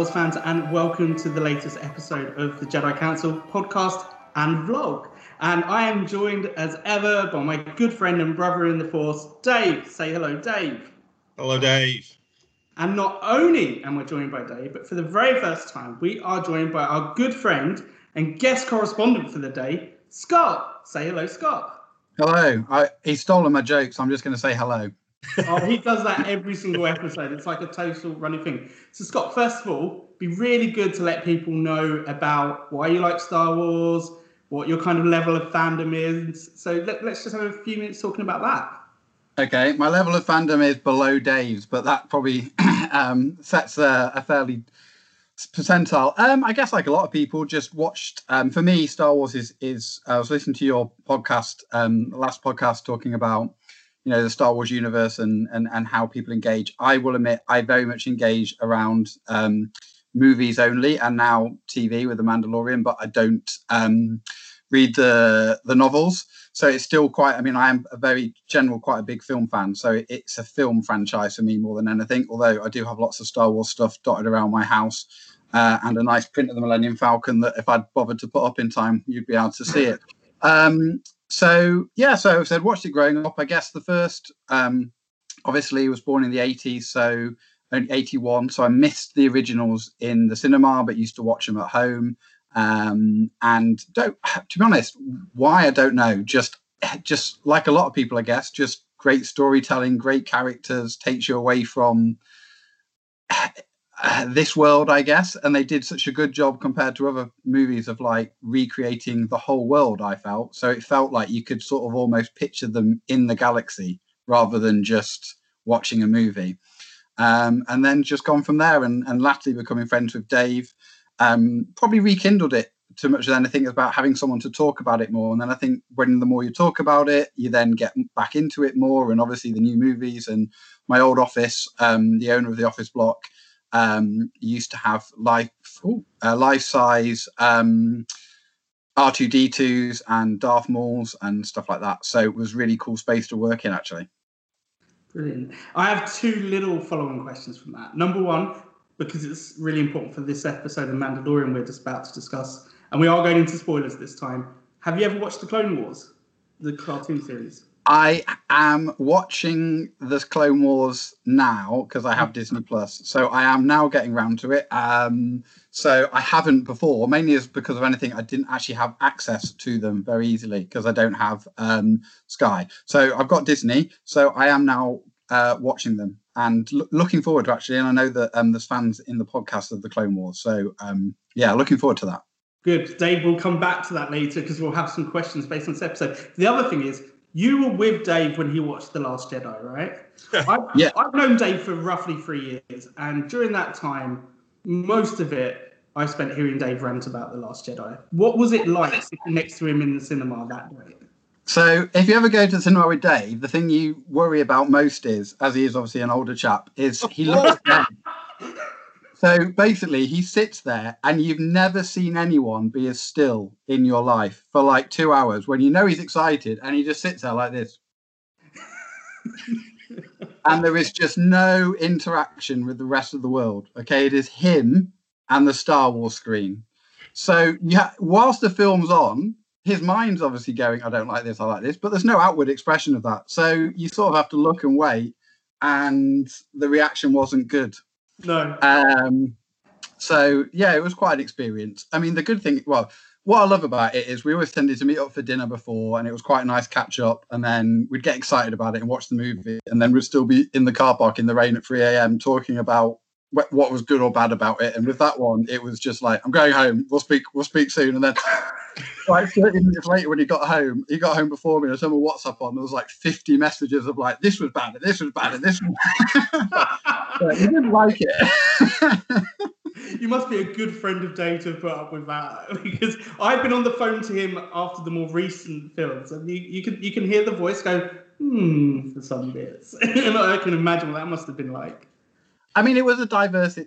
there, Star Wars fans, and welcome to the latest episode of the Jedi Council podcast and vlog. And I am joined as ever by my good friend and brother in the Force, Dave. Say hello, Dave. Hello, Dave. And not only am I joined by Dave, but for the very first time, we are joined by our good friend and guest correspondent for the day, Scott. Say hello, Scott. Hello. I, he's stolen my jokes. So I'm just going to say hello. Oh, he does that every single episode. It's like a total running thing. So, Scott, first of all, be really good to let people know about why you like Star Wars, what your kind of level of fandom is. So, let, us just have a few minutes talking about that. Okay, my level of fandom is below Dave's, but that probably um, sets a, a, fairly percentile. Um, I guess, like a lot of people, just watched. Um, for me, Star Wars is is. I was listening to your podcast, um, last podcast, talking about you know the Star Wars universe and and and how people engage. I will admit, I very much engage around um, movies only, and now TV with the Mandalorian, but I don't um, read the the novels. So it's still quite. I mean, I am a very general, quite a big film fan. So it's a film franchise for me more than anything. Although I do have lots of Star Wars stuff dotted around my house. Uh, and a nice print of the Millennium Falcon that if I'd bothered to put up in time, you'd be able to see it. Um, so yeah, so I said watched it growing up. I guess the first, um, obviously, was born in the '80s, so only '81. So I missed the originals in the cinema, but used to watch them at home. Um, and don't, to be honest, why I don't know. Just, just like a lot of people, I guess, just great storytelling, great characters, takes you away from this world, I guess, and they did such a good job compared to other movies of like recreating the whole world. I felt so it felt like you could sort of almost picture them in the galaxy rather than just watching a movie. Um, and then just gone from there, and, and latterly becoming friends with Dave, um, probably rekindled it too much as anything about having someone to talk about it more. And then I think when the more you talk about it, you then get back into it more. And obviously the new movies and my old office, um, the owner of the office block um, used to have life uh, life size um, R2D2s and Darth Mauls and stuff like that. So it was really cool space to work in actually. Brilliant. I have two little following questions from that. Number one, because it's really important for this episode of Mandalorian we're just about to discuss, and we are going into spoilers this time. Have you ever watched the Clone Wars, the cartoon series? I am watching the Clone Wars now because I have Disney Plus. So I am now getting round to it. Um, so I haven't before, mainly is because of anything. I didn't actually have access to them very easily because I don't have um, Sky. So I've got Disney. So I am now uh, watching them and lo- looking forward to actually. And I know that um, there's fans in the podcast of the Clone Wars. So um, yeah, looking forward to that. Good. Dave, we'll come back to that later because we'll have some questions based on this episode. The other thing is, you were with Dave when he watched The Last Jedi, right? I've, yeah. I've known Dave for roughly three years, and during that time, most of it I spent hearing Dave rant about The Last Jedi. What was it like sitting next to him in the cinema that day? So, if you ever go to the cinema with Dave, the thing you worry about most is, as he is obviously an older chap, is he looks down. So basically, he sits there, and you've never seen anyone be as still in your life for like two hours when you know he's excited, and he just sits there like this. and there is just no interaction with the rest of the world. Okay, it is him and the Star Wars screen. So yeah, whilst the film's on, his mind's obviously going, I don't like this, I like this, but there's no outward expression of that. So you sort of have to look and wait, and the reaction wasn't good. No. Um, so yeah, it was quite an experience. I mean, the good thing, well, what I love about it is we always tended to meet up for dinner before, and it was quite a nice catch up. And then we'd get excited about it and watch the movie, and then we'd still be in the car park in the rain at 3 a.m. talking about what was good or bad about it. And with that one, it was just like, I'm going home. We'll speak. We'll speak soon. And then, like 30 minutes later, when he got home, he got home before me. And I turned my WhatsApp on. There was like 50 messages of like, this was bad, and this was bad, and this was. he didn't like it. you must be a good friend of Dave to put up with that because I've been on the phone to him after the more recent films, and you, you can you can hear the voice go hmm for some bits, and I can imagine what that must have been like. I mean, it was a diverse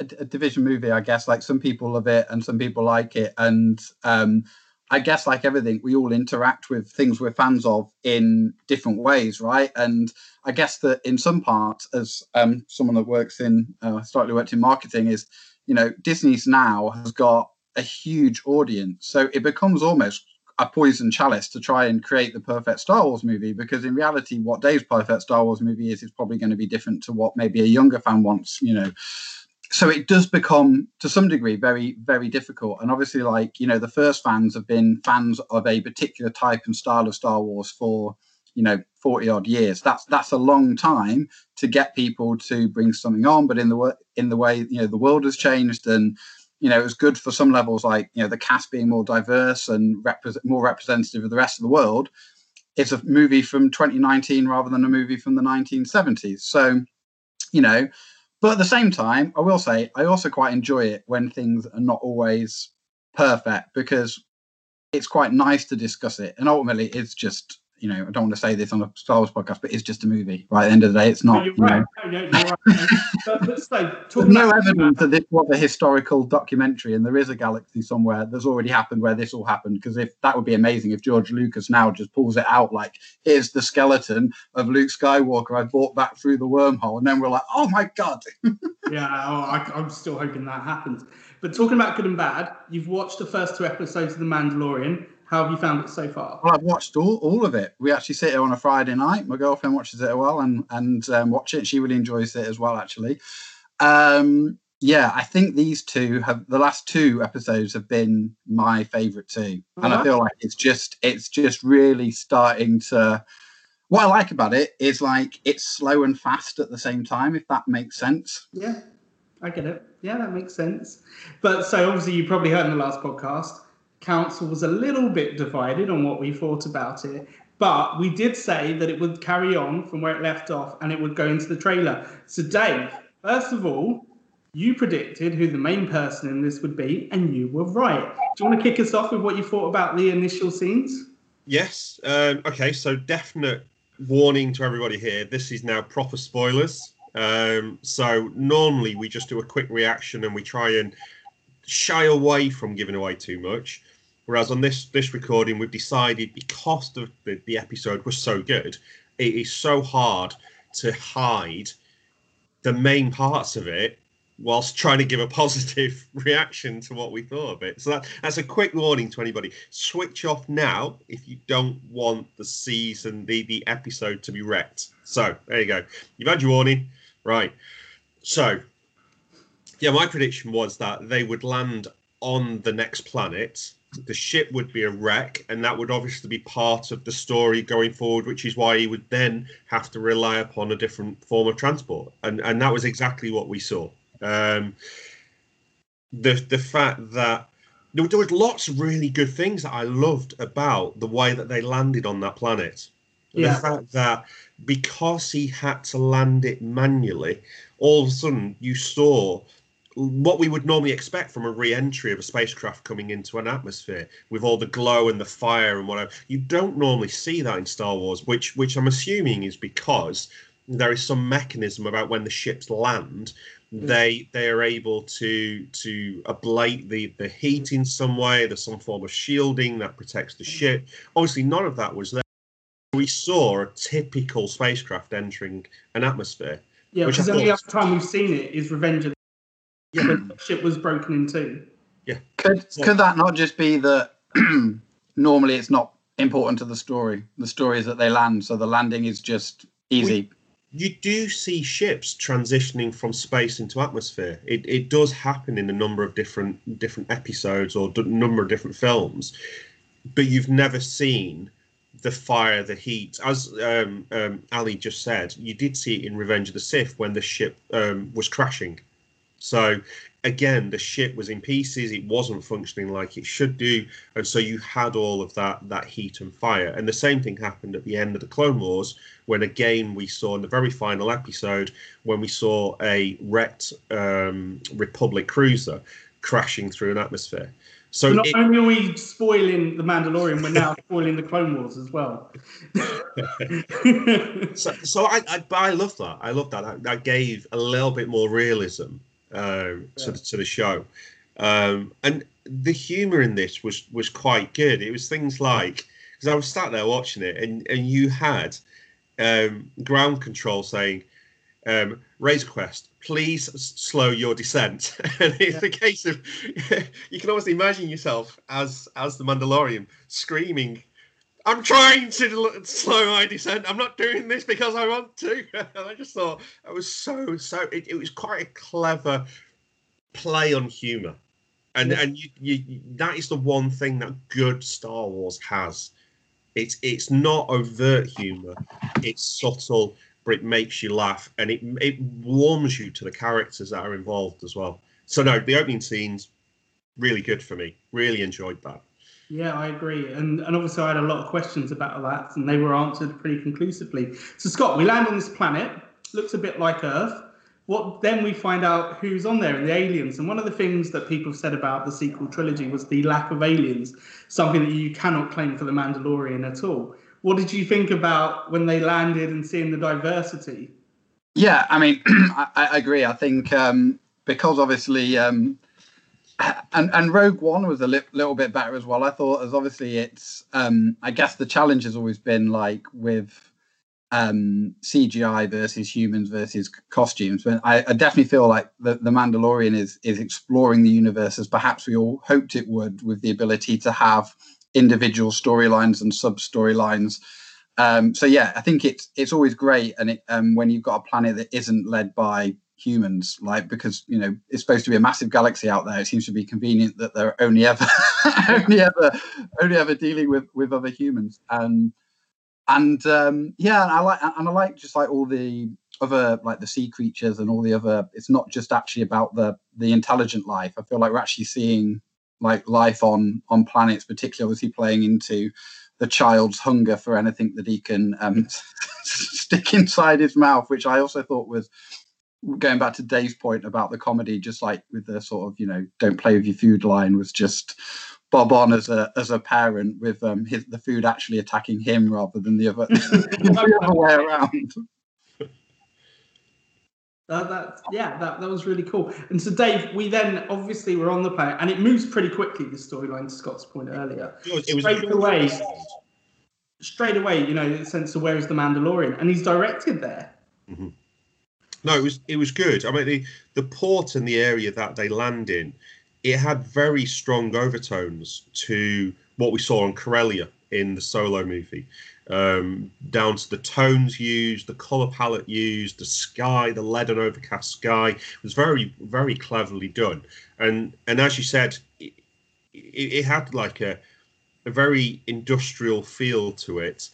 a division movie, I guess. Like some people love it and some people like it, and um, I guess like everything, we all interact with things we're fans of in different ways, right? And I guess that in some parts, as um, someone that works in uh, slightly worked in marketing, is you know Disney's now has got a huge audience, so it becomes almost a poison chalice to try and create the perfect Star Wars movie because in reality, what Dave's perfect Star Wars movie is is probably going to be different to what maybe a younger fan wants, you know. So it does become to some degree very, very difficult. And obviously, like, you know, the first fans have been fans of a particular type and style of Star Wars for, you know, 40 odd years. That's that's a long time to get people to bring something on. But in the in the way, you know, the world has changed and you know, it was good for some levels, like you know, the cast being more diverse and represent more representative of the rest of the world. It's a movie from 2019 rather than a movie from the 1970s. So, you know, but at the same time, I will say I also quite enjoy it when things are not always perfect because it's quite nice to discuss it. And ultimately, it's just you know, I don't want to say this on a Star Wars podcast, but it's just a movie. Right at the end of the day, it's not. No, right. no, no, right. but, but so, There's no evidence that this was a historical documentary, and there is a galaxy somewhere that's already happened where this all happened. Because if that would be amazing, if George Lucas now just pulls it out, like here's the skeleton of Luke Skywalker I brought back through the wormhole, and then we're like, oh my god. yeah, oh, I, I'm still hoping that happens. But talking about good and bad, you've watched the first two episodes of The Mandalorian. How have you found it so far? Well, I've watched all, all of it. We actually sit here on a Friday night. My girlfriend watches it as well and and um, watch it. She really enjoys it as well, actually. Um, yeah, I think these two have the last two episodes have been my favourite too, and uh-huh. I feel like it's just it's just really starting to. What I like about it is like it's slow and fast at the same time, if that makes sense. Yeah, I get it. Yeah, that makes sense. But so obviously you probably heard in the last podcast council was a little bit divided on what we thought about it. But we did say that it would carry on from where it left off and it would go into the trailer. So, Dave, first of all, you predicted who the main person in this would be, and you were right. Do you want to kick us off with what you thought about the initial scenes? Yes. Um, okay, so definite warning to everybody here. This is now proper spoilers. Um, so normally we just do a quick reaction and we try and shy away from giving away too much. Whereas on this this recording, we've decided because the, the, the episode was so good, it is so hard to hide the main parts of it whilst trying to give a positive reaction to what we thought of it. So that, that's a quick warning to anybody. Switch off now if you don't want the season, the, the episode to be wrecked. So there you go. You've had your warning. Right. So yeah, my prediction was that they would land on the next planet. The ship would be a wreck, and that would obviously be part of the story going forward, which is why he would then have to rely upon a different form of transport. And and that was exactly what we saw. Um, the the fact that there, there was lots of really good things that I loved about the way that they landed on that planet. Yeah. The fact that because he had to land it manually, all of a sudden you saw what we would normally expect from a re-entry of a spacecraft coming into an atmosphere with all the glow and the fire and whatever. You don't normally see that in Star Wars, which which I'm assuming is because there is some mechanism about when the ships land, mm. they they are able to to ablate the the heat in some way. There's some form of shielding that protects the ship. Obviously, none of that was there. We saw a typical spacecraft entering an atmosphere. Yeah, because the only other time we've seen it is Revenge of yeah, the ship was broken in two. Yeah. Could could that not just be that normally it's not important to the story? The story is that they land, so the landing is just easy. We, you do see ships transitioning from space into atmosphere. It it does happen in a number of different different episodes or a number of different films, but you've never seen the fire, the heat. As um, um, Ali just said, you did see it in Revenge of the Sith when the ship um, was crashing so again, the ship was in pieces. It wasn't functioning like it should do, and so you had all of that that heat and fire. And the same thing happened at the end of the Clone Wars, when again we saw in the very final episode when we saw a wrecked um, Republic cruiser crashing through an atmosphere. So not it, only are we spoiling the Mandalorian, we're now spoiling the Clone Wars as well. so, so I, I, I love that. I love that. that. That gave a little bit more realism uh, to, the, to the show. Um, and the humor in this was was quite good. It was things like because I was sat there watching it, and and you had um, ground control saying, um, "Razor Crest, please slow your descent." and it's yeah. the case of you can almost imagine yourself as as the Mandalorian screaming. I'm trying to slow my descent. I'm not doing this because I want to. and I just thought it was so so. It, it was quite a clever play on humor and yeah. and you, you, that is the one thing that good Star Wars has. It's it's not overt humor. It's subtle, but it makes you laugh, and it it warms you to the characters that are involved as well. So no, the opening scenes really good for me. Really enjoyed that. Yeah, I agree, and and obviously I had a lot of questions about that, and they were answered pretty conclusively. So Scott, we land on this planet. Looks a bit like Earth what then we find out who's on there and the aliens. And one of the things that people said about the sequel trilogy was the lack of aliens, something that you cannot claim for the Mandalorian at all. What did you think about when they landed and seeing the diversity? Yeah, I mean, I, I, agree. I think um, because obviously, um, and and Rogue One was a li- little bit better as well. I thought, as obviously, it's um, I guess the challenge has always been like with um, CGI versus humans versus costumes. But I, I, definitely feel like the, the Mandalorian is is exploring the universe as perhaps we all hoped it would, with the ability to have individual storylines and sub storylines. Um, so yeah, I think it's it's always great, and it, um, when you've got a planet that isn't led by humans, like because you know it's supposed to be a massive galaxy out there, it seems to be convenient that they're only ever only ever only ever dealing with with other humans and and um, yeah, I like and I like just like all the other like the sea creatures and all the other. It's not just actually about the the intelligent life. I feel like we're actually seeing like life on on planets, particularly obviously playing into the child's hunger for anything that he can um, stick inside his mouth, which I also thought was going back to Dave's point about the comedy, just like with the sort of you know don't play with your food line was just Bob on as a as a parent with um, his, the food actually attacking him rather than the other the other way around. That, that yeah, that, that was really cool. And so, Dave, we then obviously were on the planet, and it moves pretty quickly. The storyline, to Scott's point earlier, it was, it was straight away. Straight away, you know, the sense of where is the Mandalorian, and he's directed there. Mm-hmm. No, it was it was good. I mean, the the port and the area that they land in it had very strong overtones to what we saw on Corellia in the solo movie. Um, down to the tones used, the color palette used, the sky, the lead and overcast sky it was very, very cleverly done. And and as you said, it, it had like a a very industrial feel to it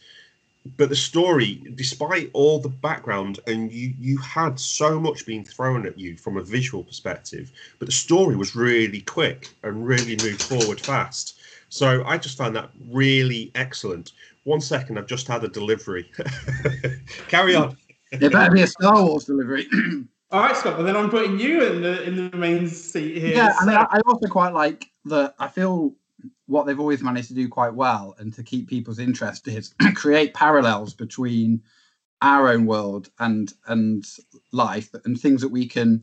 but the story, despite all the background, and you you had so much being thrown at you from a visual perspective, but the story was really quick and really moved forward fast. So I just found that really excellent. One second, I've just had a delivery. Carry on. It better be a Star Wars delivery. All right, Scott. But then I'm putting you in the in the main seat here. Yeah, so. I I also quite like the. I feel what they've always managed to do quite well and to keep people's interest is create parallels between our own world and and life and things that we can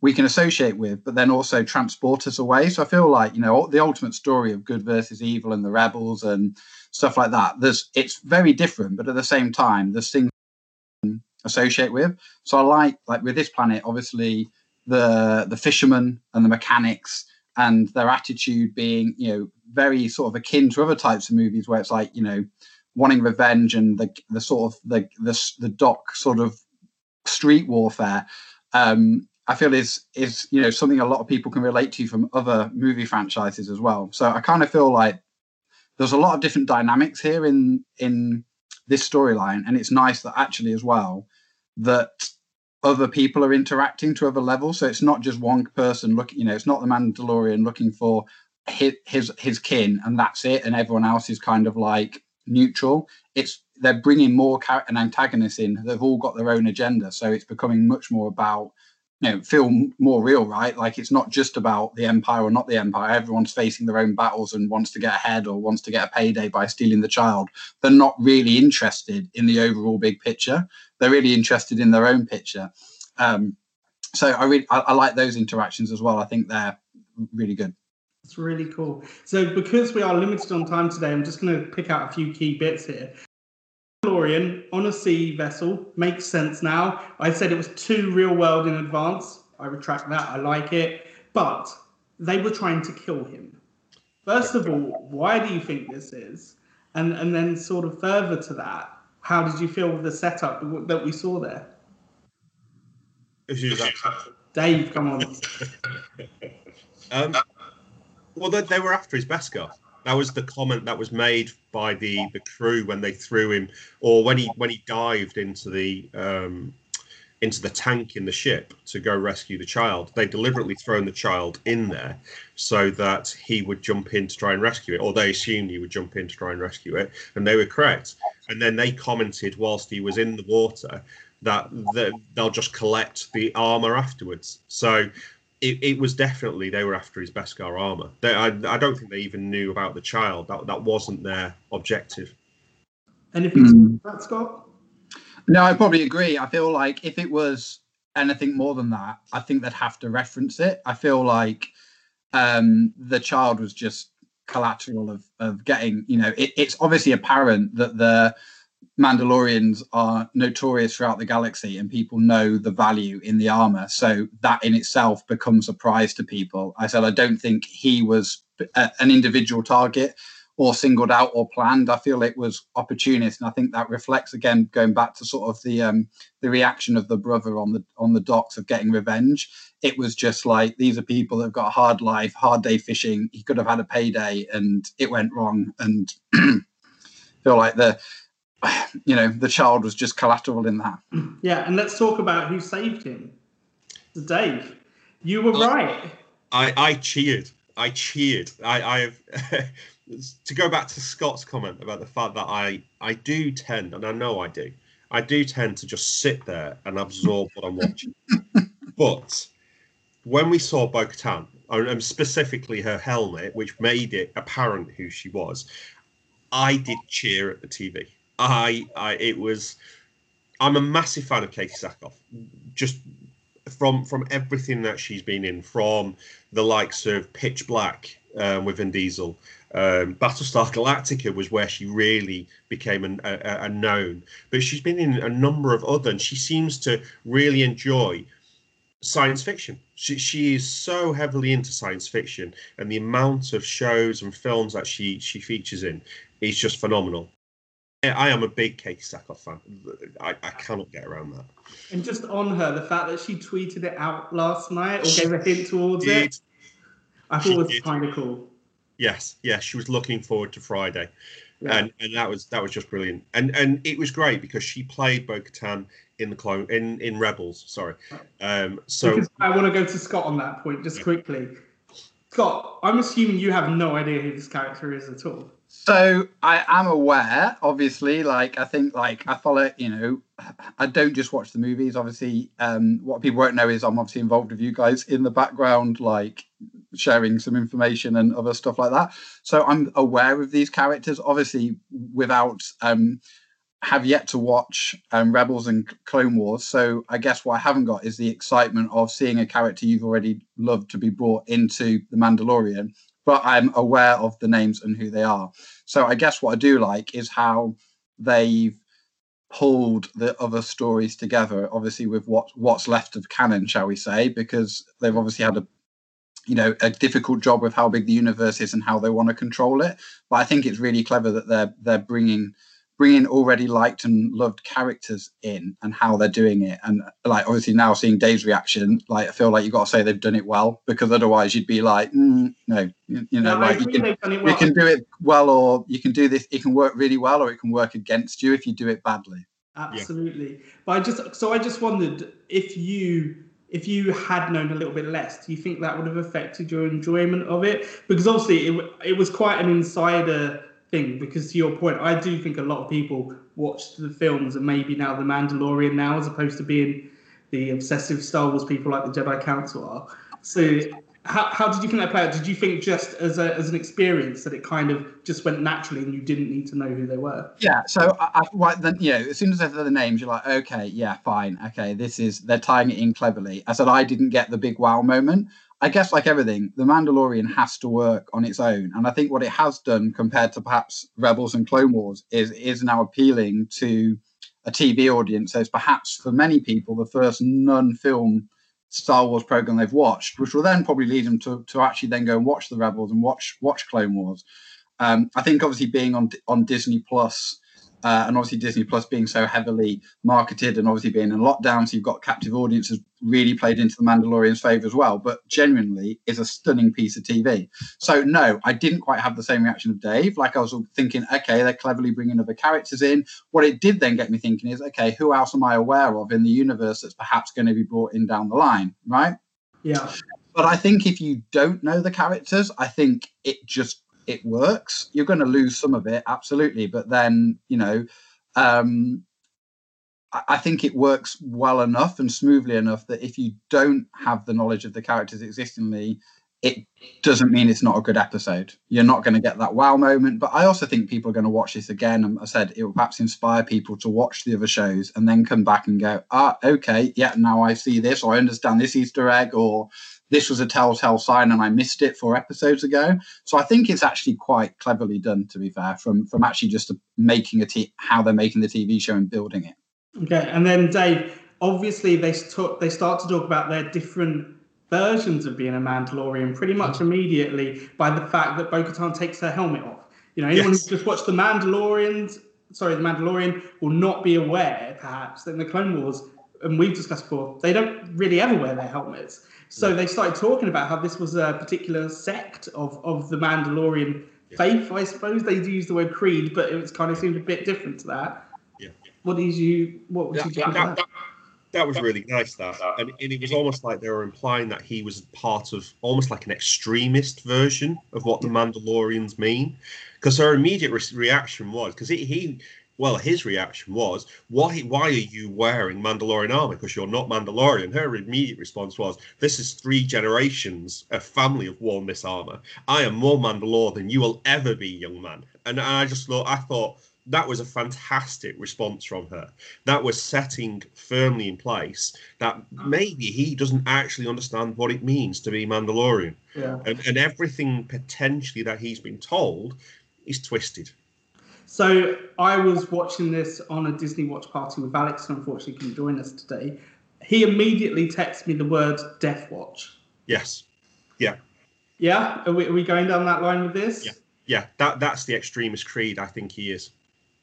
we can associate with but then also transport us away. So i feel like you know the ultimate story of good versus evil and the rebels and stuff like that there's it's very different but at the same time there's things associate with. So i like like with this planet obviously the the fishermen and the mechanics and their attitude being you know very sort of akin to other types of movies where it's like you know wanting revenge and the the sort of the the, the doc sort of street warfare um i feel is is you know something a lot of people can relate to from other movie franchises as well. So i kind of feel like there's a lot of different dynamics here in in this storyline and it's nice that actually as well that other people are interacting to other levels. So it's not just one person looking, you know, it's not the Mandalorian looking for his his, his kin and that's it, and everyone else is kind of like neutral. It's they're bringing more character and antagonists in. They've all got their own agenda, so it's becoming much more about you know feel more real, right? Like it's not just about the empire or not the empire. Everyone's facing their own battles and wants to get ahead or wants to get a payday by stealing the child. They're not really interested in the overall big picture. They're really interested in their own picture. Um, so I really I, I like those interactions as well. I think they're really good. It's really cool. So because we are limited on time today, I'm just going to pick out a few key bits here. Mandalorian on a sea vessel makes sense now. I said it was too real world in advance. I retract that. I like it. But they were trying to kill him. First of all, why do you think this is? And and then sort of further to that, how did you feel with the setup that we saw there? Dave, come on. um, well, they, they, were after his Beskar. That was the comment that was made by the the crew when they threw him, or when he when he dived into the um, into the tank in the ship to go rescue the child. They deliberately thrown the child in there so that he would jump in to try and rescue it, or they assumed he would jump in to try and rescue it, and they were correct. And then they commented whilst he was in the water that they'll just collect the armor afterwards. So it, it was definitely they were after his Beskar armor. They, I, I don't think they even knew about the child. That that wasn't their objective. Anything mm. that, Scott? No, I probably agree. I feel like if it was anything more than that, I think they'd have to reference it. I feel like um, the child was just collateral of of getting. You know, it, it's obviously apparent that the Mandalorians are notorious throughout the galaxy and people know the value in the armor. So that in itself becomes a prize to people. I said, I don't think he was a, an individual target or singled out or planned. I feel it was opportunist, and I think that reflects again going back to sort of the um, the reaction of the brother on the on the docks of getting revenge. It was just like these are people that've got a hard life, hard day fishing. He could have had a payday, and it went wrong. And feel like the you know, the child was just collateral in that. Yeah, and let's talk about who saved him. Dave, you were right. I, I cheered. I cheered. I, I have to go back to Scott's comment about the fact that I I do tend, and I know I do, I do tend to just sit there and absorb what I'm watching. but when we saw Bo-Katan, and specifically her helmet, which made it apparent who she was, I did cheer at the TV. I, I it was. I'm a massive fan of Katee Sackhoff. Just from from everything that she's been in, from the likes of Pitch Black um, with Vin Diesel, um, Battlestar Galactica was where she really became an, a, a, known. But she's been in a number of other, and she seems to really enjoy science fiction. She, she is so heavily into science fiction, and the amount of shows and films that she she features in is just phenomenal. I am a big Katee Sackhoff fan. I, I cannot get around that. And just on her, the fact that she tweeted it out last night or gave a hint towards did. it, I thought she was kind of cool. Yes, yes, she was looking forward to Friday, yeah. and and that was that was just brilliant. And and it was great because she played Bo-Katan in the clone in in Rebels. Sorry, um, so because I want to go to Scott on that point just yeah. quickly. Scott, I'm assuming you have no idea who this character is at all. So I am aware, obviously. Like I think, like I follow. You know, I don't just watch the movies. Obviously, um, what people won't know is I'm obviously involved with you guys in the background, like sharing some information and other stuff like that. So I'm aware of these characters. Obviously, without um, have yet to watch um, Rebels and Clone Wars. So I guess what I haven't got is the excitement of seeing a character you've already loved to be brought into The Mandalorian. But I'm aware of the names and who they are. So I guess what I do like is how they've pulled the other stories together, obviously with what what's left of canon, shall we say, because they've obviously had a you know a difficult job with how big the universe is and how they want to control it. But I think it's really clever that they're they're bringing bringing already liked and loved characters in and how they're doing it. And like obviously now seeing Dave's reaction, like I feel like you've got to say they've done it well because otherwise you'd be like, mm, no, you, you know, no, like you can, well. you can do it well or you can do this. It can work really well or it can work against you if you do it badly. Absolutely. Yeah. But I just so I just wondered if you if you had known a little bit less, do you think that would have affected your enjoyment of it? Because obviously it, it was quite an insider thing because to your point, I do think a lot of people watched the films and maybe now the Mandalorian now as opposed to being the obsessive Star Wars people like the Jedi Council are. So how, how did you think that played out? Did you think just as a, as an experience that it kind of just went naturally and you didn't need to know who they were? Yeah. So I, I then you know as soon as I said the names, you're like, okay, yeah, fine, okay, this is they're tying it in cleverly. I said I didn't get the big wow moment. I guess like everything, The Mandalorian has to work on its own. And I think what it has done compared to perhaps Rebels and Clone Wars is is now appealing to a TV audience. So it's perhaps for many people the first non-film Star Wars program they've watched, which will then probably lead them to, to actually then go and watch the Rebels and watch watch Clone Wars. Um, I think obviously being on on Disney Plus uh, and obviously Disney Plus being so heavily marketed and obviously being in lockdown, so you've got captive audiences really played into the Mandalorian's favor as well. But genuinely, is a stunning piece of TV. So no, I didn't quite have the same reaction of Dave. Like I was thinking, okay, they're cleverly bringing other characters in. What it did then get me thinking is, okay, who else am I aware of in the universe that's perhaps going to be brought in down the line, right? Yeah. But I think if you don't know the characters, I think it just it works. You're going to lose some of it, absolutely, but then you know, um, I, think it works well enough and smoothly enough that if you don't have the knowledge of the characters existingly, it doesn't mean it's not a good episode. You're not going to get that wow moment. But I also think people are going to watch this again. And I said it will perhaps inspire people to watch the other shows and then come back and go, ah, okay, yeah, now I see this, or I understand this Easter egg, or this was a telltale sign and I missed it four episodes ago. So I think it's actually quite cleverly done, to be fair, from from actually just making a t- how they're making the TV show and building it. Okay, and then Dave, obviously they talk, they start to talk about their different versions of being a Mandalorian pretty much mm-hmm. immediately by the fact that Bo-Katan takes her helmet off. You know, anyone yes. who's just watched the Mandalorians, sorry, the Mandalorian will not be aware, perhaps, that in the Clone Wars, and we've discussed before, they don't really ever wear their helmets. So they started talking about how this was a particular sect of, of the Mandalorian yeah. faith, I suppose. They used the word creed, but it was kind of seemed a bit different to that. Yeah. What did you what would yeah, you that, that, that, that, was really nice that. And, and it was almost like they were implying that he was part of almost like an extremist version of what the Mandalorians mean. Because her immediate re- reaction was because he, he well, his reaction was, "Why? Why are you wearing Mandalorian armor? Because you're not Mandalorian." Her immediate response was, "This is three generations. A family have worn this armor. I am more Mandalore than you will ever be, young man." And I just thought, I thought that was a fantastic response from her. That was setting firmly in place that maybe he doesn't actually understand what it means to be Mandalorian. Yeah. And, and everything potentially that he's been told is twisted. So I was watching this on a Disney Watch party with Alex, and unfortunately couldn't join us today. He immediately texted me the word Death Watch. Yes. Yeah. Yeah. Are we, are we going down that line with this? Yeah. Yeah. That that's the extremist creed. I think he is,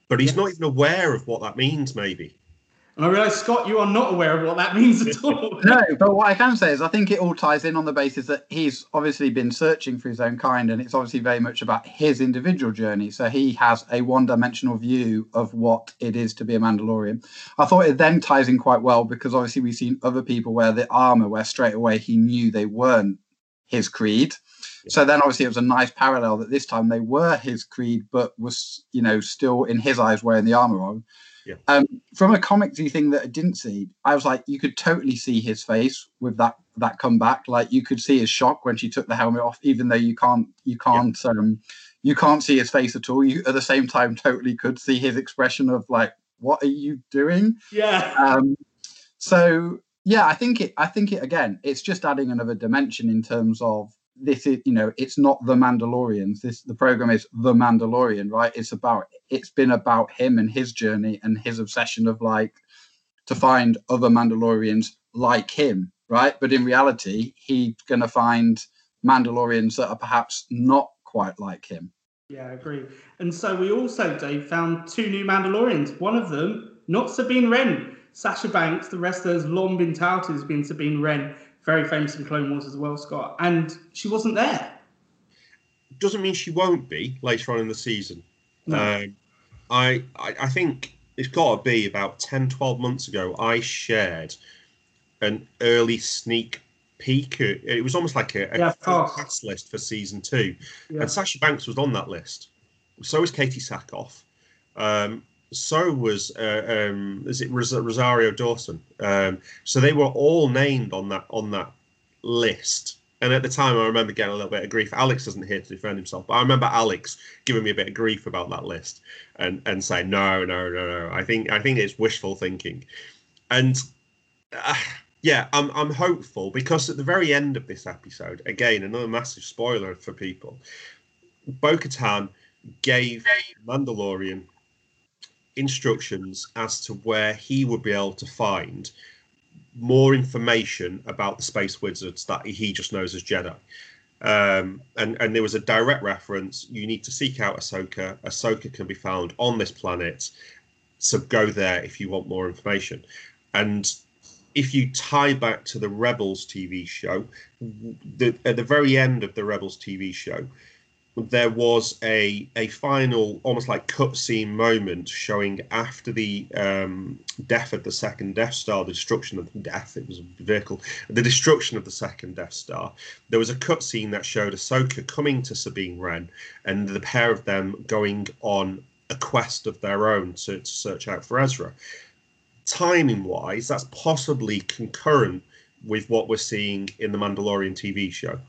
but he's yes. not even aware of what that means. Maybe. And I realise, Scott, you are not aware of what that means at all. no, but what I can say is I think it all ties in on the basis that he's obviously been searching for his own kind, and it's obviously very much about his individual journey. So he has a one dimensional view of what it is to be a Mandalorian. I thought it then ties in quite well because obviously we've seen other people wear the armor where straight away he knew they weren't his creed. So then obviously it was a nice parallel that this time they were his creed, but was, you know, still in his eyes wearing the armor on. Yeah. Um, from a comic thing that I didn't see, I was like, you could totally see his face with that that comeback. Like you could see his shock when she took the helmet off, even though you can't you can't yeah. um you can't see his face at all. You at the same time totally could see his expression of like, what are you doing? Yeah. Um. So yeah, I think it. I think it again. It's just adding another dimension in terms of this is you know it's not the mandalorians. This the program is the mandalorian right? It's about it's been about him and his journey and his obsession of like to find other mandalorians like him right? But in reality he's going to find mandalorians that are perhaps not quite like him. Yeah i agree. And so we also dave found two new mandalorians. One of them not sabine wren. Sasha banks the rest of has long been touted as being sabine wren very famous in Clone Wars as well, Scott, and she wasn't there. Doesn't mean she won't be later on in the season. No. Um, I, I, I think it's got to be about 10, 12 months ago. I shared an early sneak peek. It was almost like a, a yeah, cast list for season two, yeah. and Sasha Banks was on that list. So was Katee Sackhoff. Um, so was uh, um, is it Rosario Dawson? Um, so they were all named on that on that list. And at the time, I remember getting a little bit of grief. Alex isn't here to defend himself, but I remember Alex giving me a bit of grief about that list and and saying no, no, no, no. I think I think it's wishful thinking, and uh, Yeah, I'm I'm hopeful because at the very end of this episode, again another massive spoiler for people, Bo-Katan gave Mandalorian instructions as to where he would be able to find more information about the space wizards that he just knows as Jedi. Um, and and there was a direct reference. You need to seek out Ahsoka. Ahsoka can be found on this planet, so go there if you want more information. And if you tie back to the Rebels TV show, the, at the very end of the Rebels TV show, there was a a final almost like cutscene moment showing after the um, death of the second Death Star, the destruction of the death. It was a vehicle. The destruction of the second Death Star. There was a cutscene that showed Ahsoka coming to Sabine Wren, and the pair of them going on a quest of their own to, to search out for Ezra. Timing wise, that's possibly concurrent with what we're seeing in the Mandalorian TV show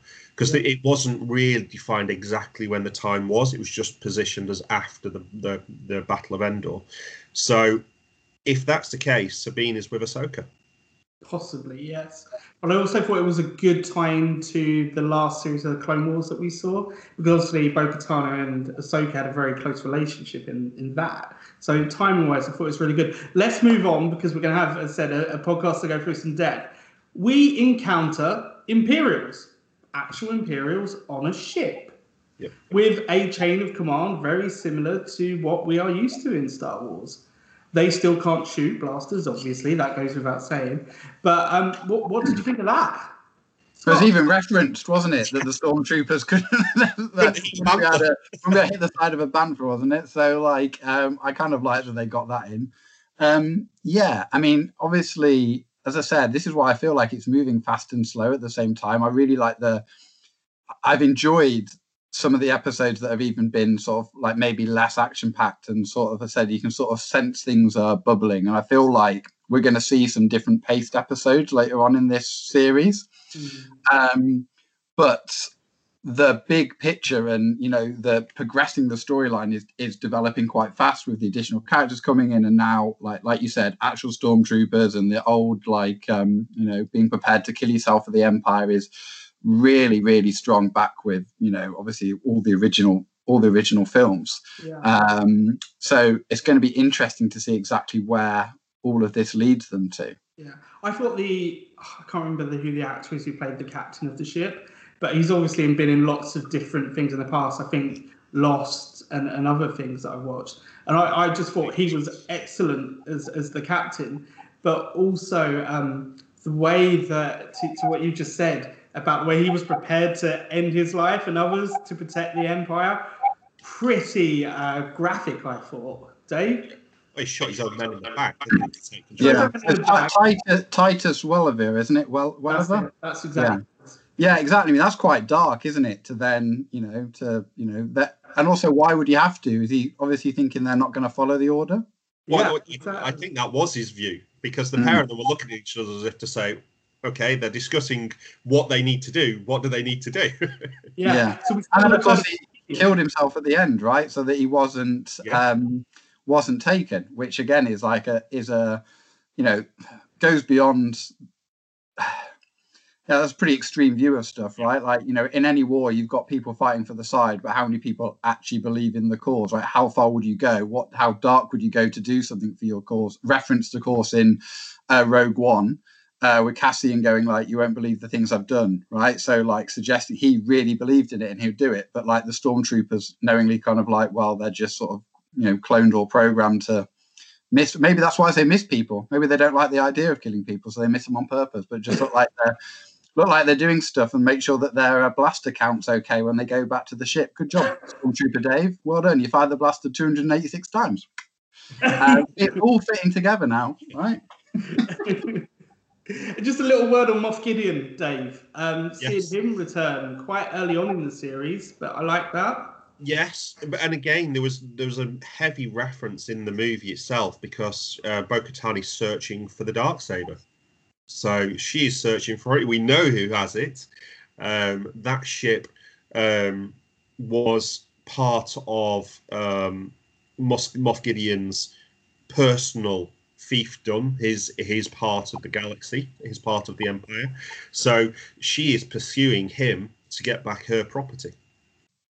because yeah. it wasn't really defined exactly when the time was. It was just positioned as after the the, the Battle of Endor. So, if that's the case, Sabine is with Ahsoka. Possibly, yes. But I also thought it was a good time to the last series of the Clone Wars that we saw, because obviously Bo-Katan and Ahsoka had a very close relationship in, in that. So timing-wise, I thought it was really good. Let's move on because we're going to have, as I said, a, a podcast to go through some depth. We encounter Imperials actual Imperials on a ship. Yep. With a chain of command very similar to what we are used to in Star Wars. They still can't shoot blasters, obviously, that goes without saying. But um, what, what did you think of that? It was even referenced, wasn't it, that the stormtroopers couldn't. when, we had a, when we hit the side of a bantha, wasn't it? So, like, um, I kind of like that they got that in. Um, yeah, I mean, obviously, as I said, this is why I feel like it's moving fast and slow at the same time. I really like the. I've enjoyed some of the episodes that have even been sort of like maybe less action packed and sort of I said you can sort of sense things are bubbling and I feel like we're going to see some different paced episodes later on in this series. Mm. Um, but the big picture and you know the progressing the storyline is is developing quite fast with the additional characters coming in and now like like you said actual stormtroopers and the old like um you know being prepared to kill yourself for the empire is really really strong back with you know obviously all the original all the original films. Yeah. um so it's going to be interesting to see exactly where all of this leads them to. Yeah. I thought the i can't remember the, who the actor is who played the captain of the ship but he's obviously been in lots of different things in the past. I think Lost and, and other things that I've watched. And I, I just thought he was excellent as, as the captain, but also um, the way that, to, to what you just said, about where he was prepared to end his life and others to protect the empire, pretty uh, graphic, I thought. Dave? he shot his own men in the back. Yeah, Titus, Titus Welliver, isn't it? Well, Welliver. That's, That's exactly. Yeah. Yeah, exactly. I mean, that's quite dark, isn't it? To then, you know, to you know that, and also, why would you have to? Is he obviously thinking they're not going to follow the order? Well, yeah, exactly. I think that was his view because the mm. pair of them were looking at each other as if to say, "Okay, they're discussing what they need to do. What do they need to do?" yeah. yeah. So and of course, he killed himself at the end, right? So that he wasn't yeah. um, wasn't taken, which again is like a is a you know goes beyond yeah, that's a pretty extreme view of stuff, right? Like, you know, in any war, you've got people fighting for the side, but how many people actually believe in the cause, right? How far would you go? What, how dark would you go to do something for your cause? Reference, of course, in uh, Rogue One, uh, with Cassian going like, "You won't believe the things I've done," right? So, like, suggesting he really believed in it and he'd do it, but like the stormtroopers knowingly kind of like, well, they're just sort of, you know, cloned or programmed to miss. Maybe that's why they miss people. Maybe they don't like the idea of killing people, so they miss them on purpose. But just look like they're look like they're doing stuff and make sure that their uh, blaster count's okay when they go back to the ship. Good job, Stormtrooper Dave. Well done. You fired the blaster 286 times. Uh, it's all fitting together now, right? Just a little word on Moff Gideon, Dave. Um, yes. Seeing him return quite early on in the series, but I like that. Yes, and again, there was there was a heavy reference in the movie itself because uh, Bo-Katan is searching for the dark saber. So she's searching for it. We know who has it. Um, that ship um, was part of um, Moff, Moff Gideon's personal fiefdom, his his part of the galaxy, his part of the empire. So she is pursuing him to get back her property.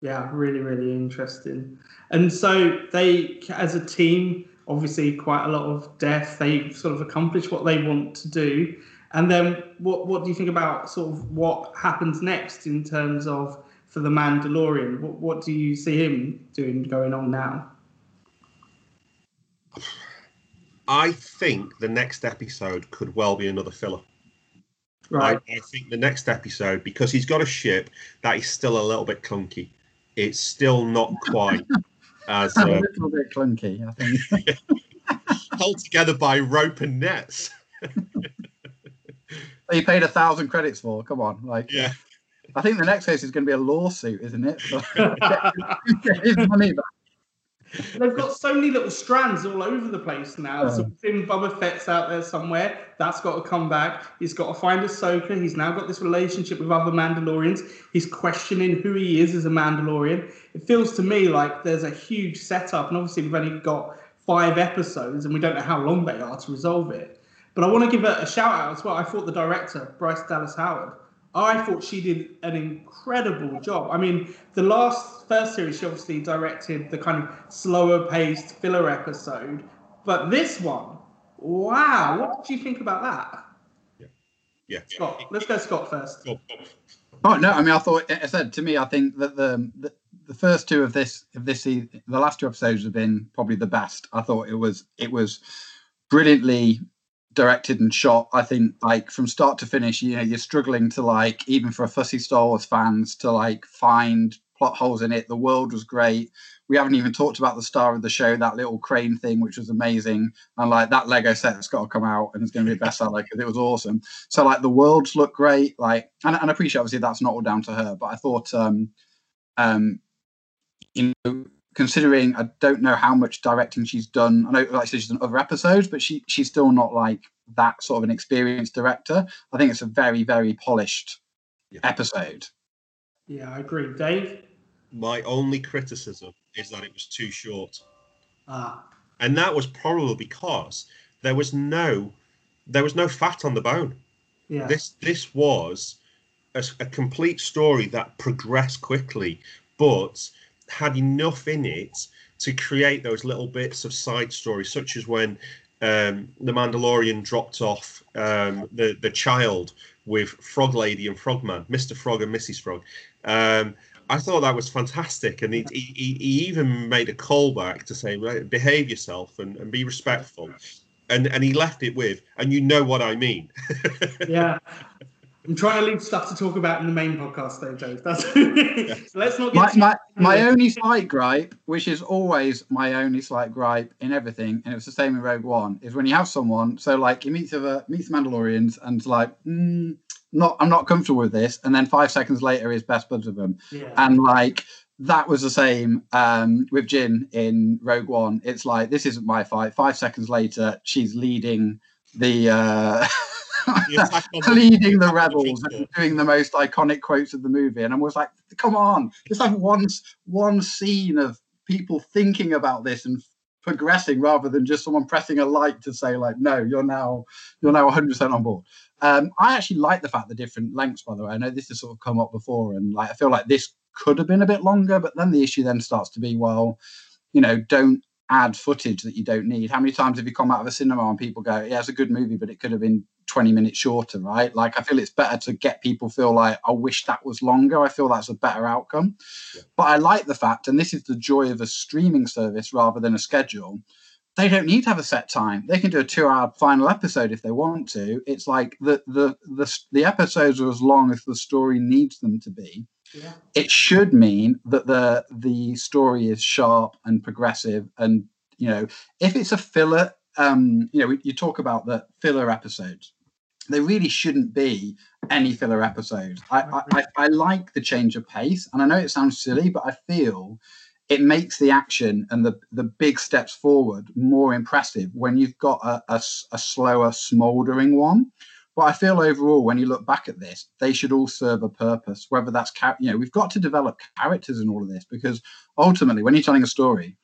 Yeah, really, really interesting. And so they, as a team, obviously quite a lot of death. They've sort of accomplish what they want to do. And then what what do you think about sort of what happens next in terms of for the Mandalorian? What what do you see him doing going on now? I think the next episode could well be another filler. Right. I, I, think the next episode, because he's got a ship that is still a little bit clunky. It's still not quite as uh, a little bit clunky, I think. held together by rope and nets. you paid a thousand credits for. Come on, like yeah. I think the next case is going to be a lawsuit, isn't it? get his money back. They've got so many little strands all over the place now. Oh. So Finn Boba Fett's out there somewhere. That's got to come back. He's got to find Ahsoka. He's now got this relationship with other Mandalorians. He's questioning who he is as a Mandalorian. It feels to me like there's a huge setup, and obviously we've only got five episodes, and we don't know how long they are to resolve it. But I want to give a, a shout out as well. I thought the director, Bryce Dallas Howard, I thought she did an incredible job. I mean, the last first series, she obviously directed the kind of slower paced filler episode, but this one, wow! What did you think about that? Yeah, yeah. Scott, let's go Scott first. Oh no, I mean, I thought I said to me, I think that the, the the first two of this of this the last two episodes have been probably the best. I thought it was it was brilliantly directed and shot. I think like from start to finish, you know, you're struggling to like even for a fussy Star Wars fans to like find plot holes in it. The world was great. We haven't even talked about the star of the show, that little crane thing, which was amazing. And like that Lego set has got to come out and it's going to be a bestseller because it was awesome. So like the worlds look great. Like and, and I appreciate obviously that's not all down to her, but I thought um um you know considering I don't know how much directing she's done. I know, like I said, she's done other episodes, but she she's still not like that sort of an experienced director. I think it's a very very polished yeah. episode. Yeah, I agree, Dave. My only criticism is that it was too short. Ah. And that was probably because there was no there was no fat on the bone. Yeah. This this was a, a complete story that progressed quickly, but had enough in it to create those little bits of side stories, such as when um, the Mandalorian dropped off um, the the child with Frog Lady and Frogman, Mister Frog and Mrs. Frog. Um, I thought that was fantastic, and he, he, he even made a callback to say, "Behave yourself and, and be respectful," and and he left it with, "And you know what I mean." yeah, I'm trying to leave stuff to talk about in the main podcast, though, Dave. That's so let's not get my, my, my only slight gripe, which is always my only slight gripe in everything, and it was the same in Rogue One, is when you have someone. So like you meet the meets Mandalorians and like, mm, not I'm not comfortable with this, and then five seconds later is best buds with them, yeah. and like that was the same um, with Jyn in Rogue One. It's like this isn't my fight. Five seconds later, she's leading the. Uh, leading the rebels and doing the most iconic quotes of the movie. And I was like, come on, just have one one scene of people thinking about this and progressing rather than just someone pressing a light to say like no you're now you're now 100% on board um, i actually like the fact the different lengths by the way i know this has sort of come up before and like i feel like this could have been a bit longer but then the issue then starts to be well you know don't add footage that you don't need how many times have you come out of a cinema and people go yeah it's a good movie but it could have been 20 minutes shorter, right? Like I feel it's better to get people feel like I wish that was longer. I feel that's a better outcome. Yeah. But I like the fact, and this is the joy of a streaming service rather than a schedule. They don't need to have a set time. They can do a two-hour final episode if they want to. It's like the the the, the episodes are as long as the story needs them to be. Yeah. It should mean that the the story is sharp and progressive, and you know if it's a filler um, you know, you talk about the filler episodes there really shouldn't be any filler episodes. I, I, I, like the change of pace, and I know it sounds silly, but I feel it makes the action and the, the big steps forward more impressive when you've got a, a, a slower, smouldering one. But I feel overall, when you look back at this, they should all serve a purpose. Whether that's you know, we've got to develop characters in all of this because ultimately, when you're telling a story,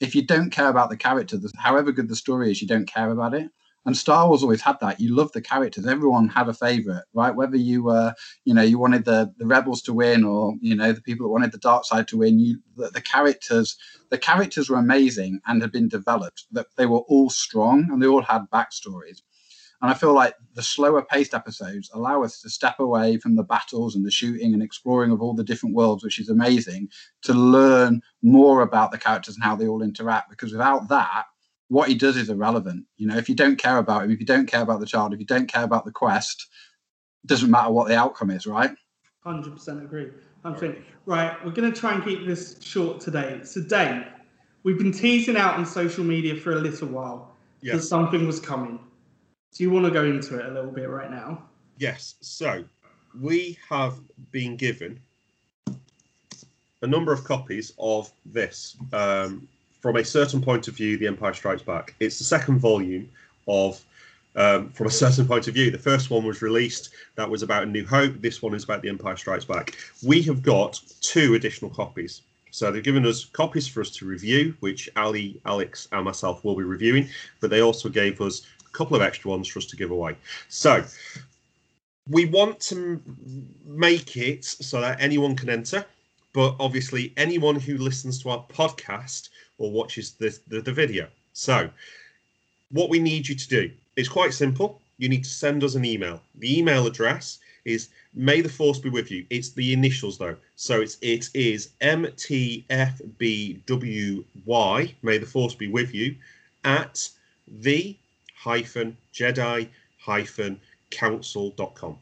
if you don't care about the character, however good the story is, you don't care about it. And Star Wars always had that. You love the characters. Everyone had a favorite, right? Whether you were, you know, you wanted the the rebels to win, or you know, the people that wanted the dark side to win. You, the, the characters, the characters were amazing and had been developed. That they were all strong and they all had backstories. And I feel like the slower paced episodes allow us to step away from the battles and the shooting and exploring of all the different worlds, which is amazing, to learn more about the characters and how they all interact. Because without that, what he does is irrelevant. You know, if you don't care about him, if you don't care about the child, if you don't care about the quest, it doesn't matter what the outcome is, right? Hundred percent agree. I'm thinking, right, we're going to try and keep this short today. So, Dave, we've been teasing out on social media for a little while yes. that something was coming. Do you want to go into it a little bit right now? Yes. So, we have been given a number of copies of this um, from a certain point of view, The Empire Strikes Back. It's the second volume of um, from a certain point of view. The first one was released, that was about A New Hope. This one is about The Empire Strikes Back. We have got two additional copies. So they've given us copies for us to review, which Ali, Alex, and myself will be reviewing, but they also gave us couple of extra ones for us to give away. So we want to make it so that anyone can enter, but obviously anyone who listens to our podcast or watches the, the, video. So, what we need you to do is quite simple. You need to send us an email. The email address is may the force be with you. It's the initials though. So it's it is MTFBWY, may the force be with you, at the hyphen Jedi hyphen council.com.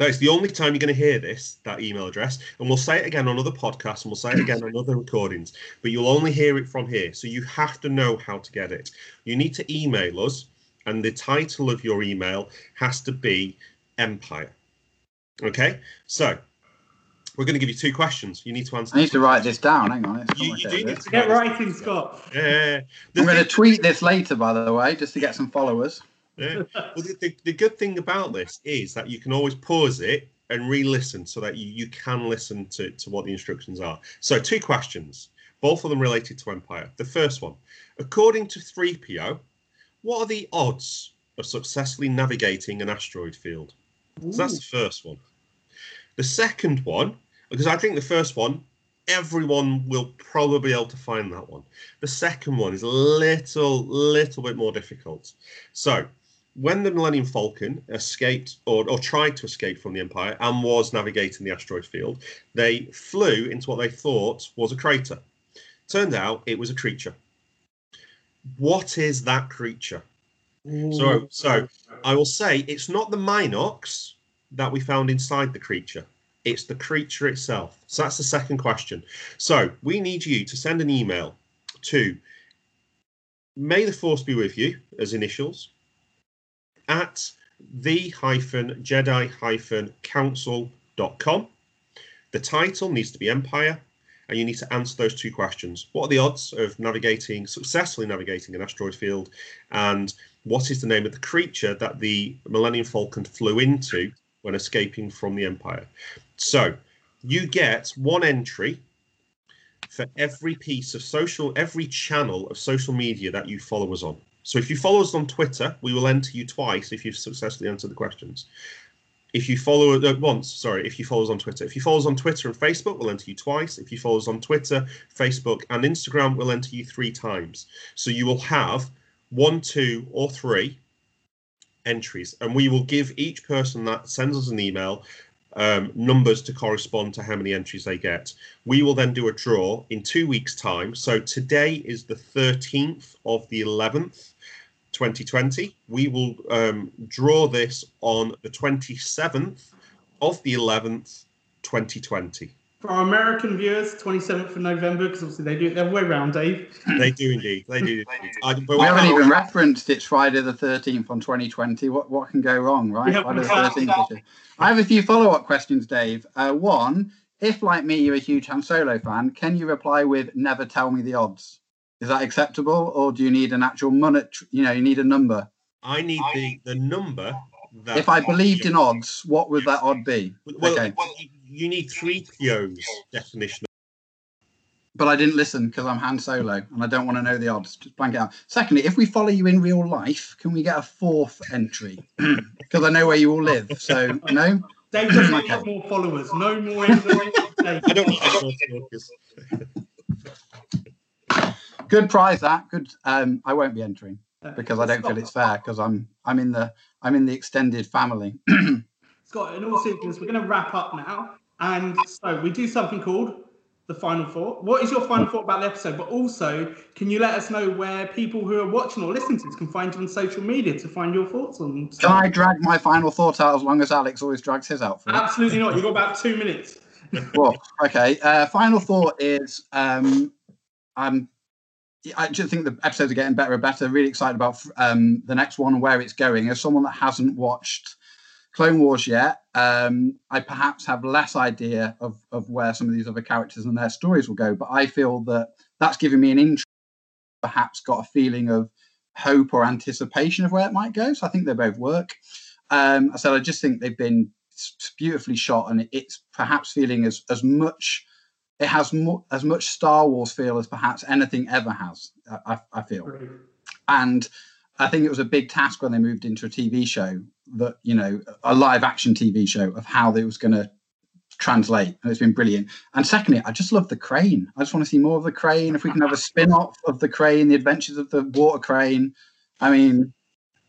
Now, it's the only time you're going to hear this, that email address, and we'll say it again on other podcasts and we'll say it again on other recordings, but you'll only hear it from here. So you have to know how to get it. You need to email us, and the title of your email has to be Empire. Okay, so we're going to give you two questions. You need to answer. I need to write this down. Hang on. You, you do need to get writing, Scott. Yeah. I'm going to tweet this later, by the way, just to get some followers. Yeah. Well, the, the, the, good thing about this is that you can always pause it and re-listen so that you, you can listen to, to what the instructions are. So two questions, both of them related to Empire. The first one, according to 3PO, what are the odds of successfully navigating an asteroid field? So that's the first one. The second one, because I think the first one, everyone will probably be able to find that one. The second one is a little, little bit more difficult. So when the Millennium Falcon escaped or, or tried to escape from the Empire and was navigating the asteroid field, they flew into what they thought was a crater. Turned out it was a creature. What is that creature? So, so I will say it's not the mynocks that we found inside the creature. It's the creature itself. So that's the second question. So we need you to send an email to May the Force be with you as initials at the hyphen Jedi hyphen council.com. The title needs to be Empire, and you need to answer those two questions. What are the odds of navigating, successfully navigating an asteroid field? And what is the name of the creature that the Millennium Falcon flew into when escaping from the Empire? So you get one entry for every piece of social, every channel of social media that you follow us on. So if you follow us on Twitter, we will enter you twice if you've successfully answered the questions. If you follow uh, once, sorry, if you follow us on Twitter. If you follow us on Twitter and Facebook, we'll enter you twice. If you follow us on Twitter, Facebook, and Instagram, we'll enter you three times. So you will have one, two, or three entries, and we will give each person that sends us an email um, numbers to correspond to how many entries they get. We will then do a draw in two weeks' time. So today is the 13th of the 11th. 2020. We will um, draw this on the 27th of the 11th, 2020. For our American viewers, 27th of November, because obviously they do it the other way around, Dave. They do indeed. They do. I, we haven't even referenced it's Friday the 13th on 2020. What what can go wrong, right? Friday the 13th. I have a few follow up questions, Dave. Uh, one, if like me, you're a huge Han Solo fan, can you reply with "Never tell me the odds"? Is that acceptable, or do you need an actual monetary? You know, you need a number. I need the the number. if I believed in odds, what would that odd be? Well, okay. well you need 3PO's definition. but I didn't listen because I'm Han Solo and I don't want to know the odds. Just blank it out. Secondly, if we follow you in real life, can we get a fourth entry? Because I know where you all live. So no. Dave doesn't okay. want more followers. No more. I don't. I don't Good prize that. Good. Um, I won't be entering because I don't feel it's fair because I'm I'm in the I'm in the extended family. Scott, in all seriousness, we're going to wrap up now, and so we do something called the final thought. What is your final thought about the episode? But also, can you let us know where people who are watching or listening to this can find you on social media to find your thoughts on? Can I drag my final thought out as long as Alex always drags his out? For Absolutely not. You've got about two minutes. well, okay. Uh, final thought is um, I'm. I just think the episodes are getting better and better. Really excited about um, the next one, where it's going. As someone that hasn't watched Clone Wars yet, um, I perhaps have less idea of, of where some of these other characters and their stories will go. But I feel that that's giving me an interest, perhaps got a feeling of hope or anticipation of where it might go. So I think they both work. Um, I said I just think they've been beautifully shot, and it's perhaps feeling as as much. It has mo- as much Star Wars feel as perhaps anything ever has. I, I feel, and I think it was a big task when they moved into a TV show that you know a live action TV show of how they was going to translate, and it's been brilliant. And secondly, I just love the crane. I just want to see more of the crane. If we can have a spin off of the crane, the adventures of the water crane, I mean,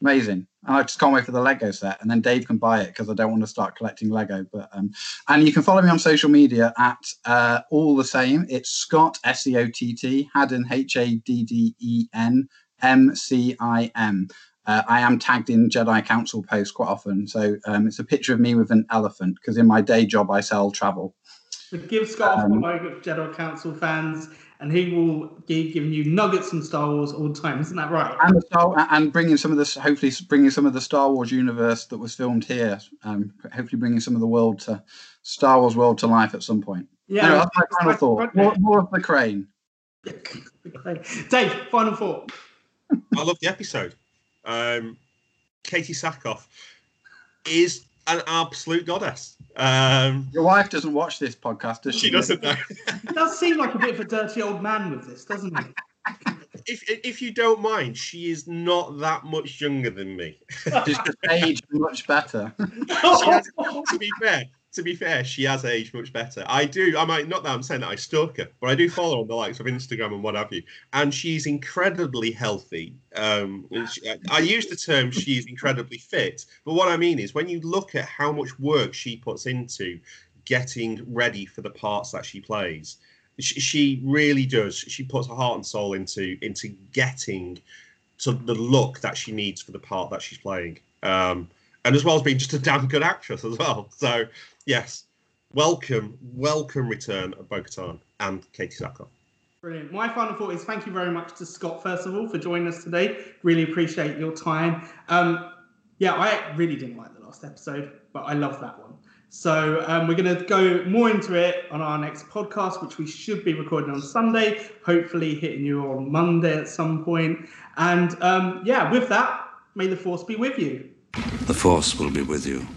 amazing. And I just can't wait for the Lego set, and then Dave can buy it because I don't want to start collecting Lego. But um, and you can follow me on social media at uh, all the same. It's Scott S E O T T Haddon H A D D E N M C I M. Uh, I am tagged in Jedi Council posts quite often. So um, it's a picture of me with an elephant because in my day job I sell travel. So give Scott um, a follow, Jedi Council fans, and he will be giving you nuggets from Star Wars all the time. Isn't that right? And, Star, and bringing some of this, hopefully bringing some of the Star Wars universe that was filmed here. Um, hopefully bringing some of the world to Star Wars world to life at some point. Yeah, anyway, that's my final thought. More, more of the crane. Dave, final thought. I love the episode. Um, Katee Sackhoff is an absolute goddess. Um, Your wife doesn't watch this podcast, does she? She doesn't know. it does seem like a bit of a dirty old man with this, doesn't it? If, if you don't mind, she is not that much younger than me. Just aged much better. has, to be fair, to be fair, she has aged much better. I do. I might not that I'm saying that I stalk her, but I do follow on the likes of Instagram and what have you. And she's incredibly healthy. Um, she, I use the term she's incredibly fit, but what I mean is when you look at how much work she puts into getting ready for the parts that she plays, she, she really does. She puts her heart and soul into into getting to the look that she needs for the part that she's playing. Um, and as well as being just a damn good actress as well. So yes, welcome, welcome return of Bo-Katan and Katee Sackhoff. Brilliant. My final thought is thank you very much to Scott, first of all, for joining us today. Really appreciate your time. Um, yeah, I really didn't like the last episode, but I love that one. So um, we're going to go more into it on our next podcast, which we should be recording on Sunday, hopefully hitting you on Monday at some point. And um, yeah, with that, may the force be with you. The force will be with you.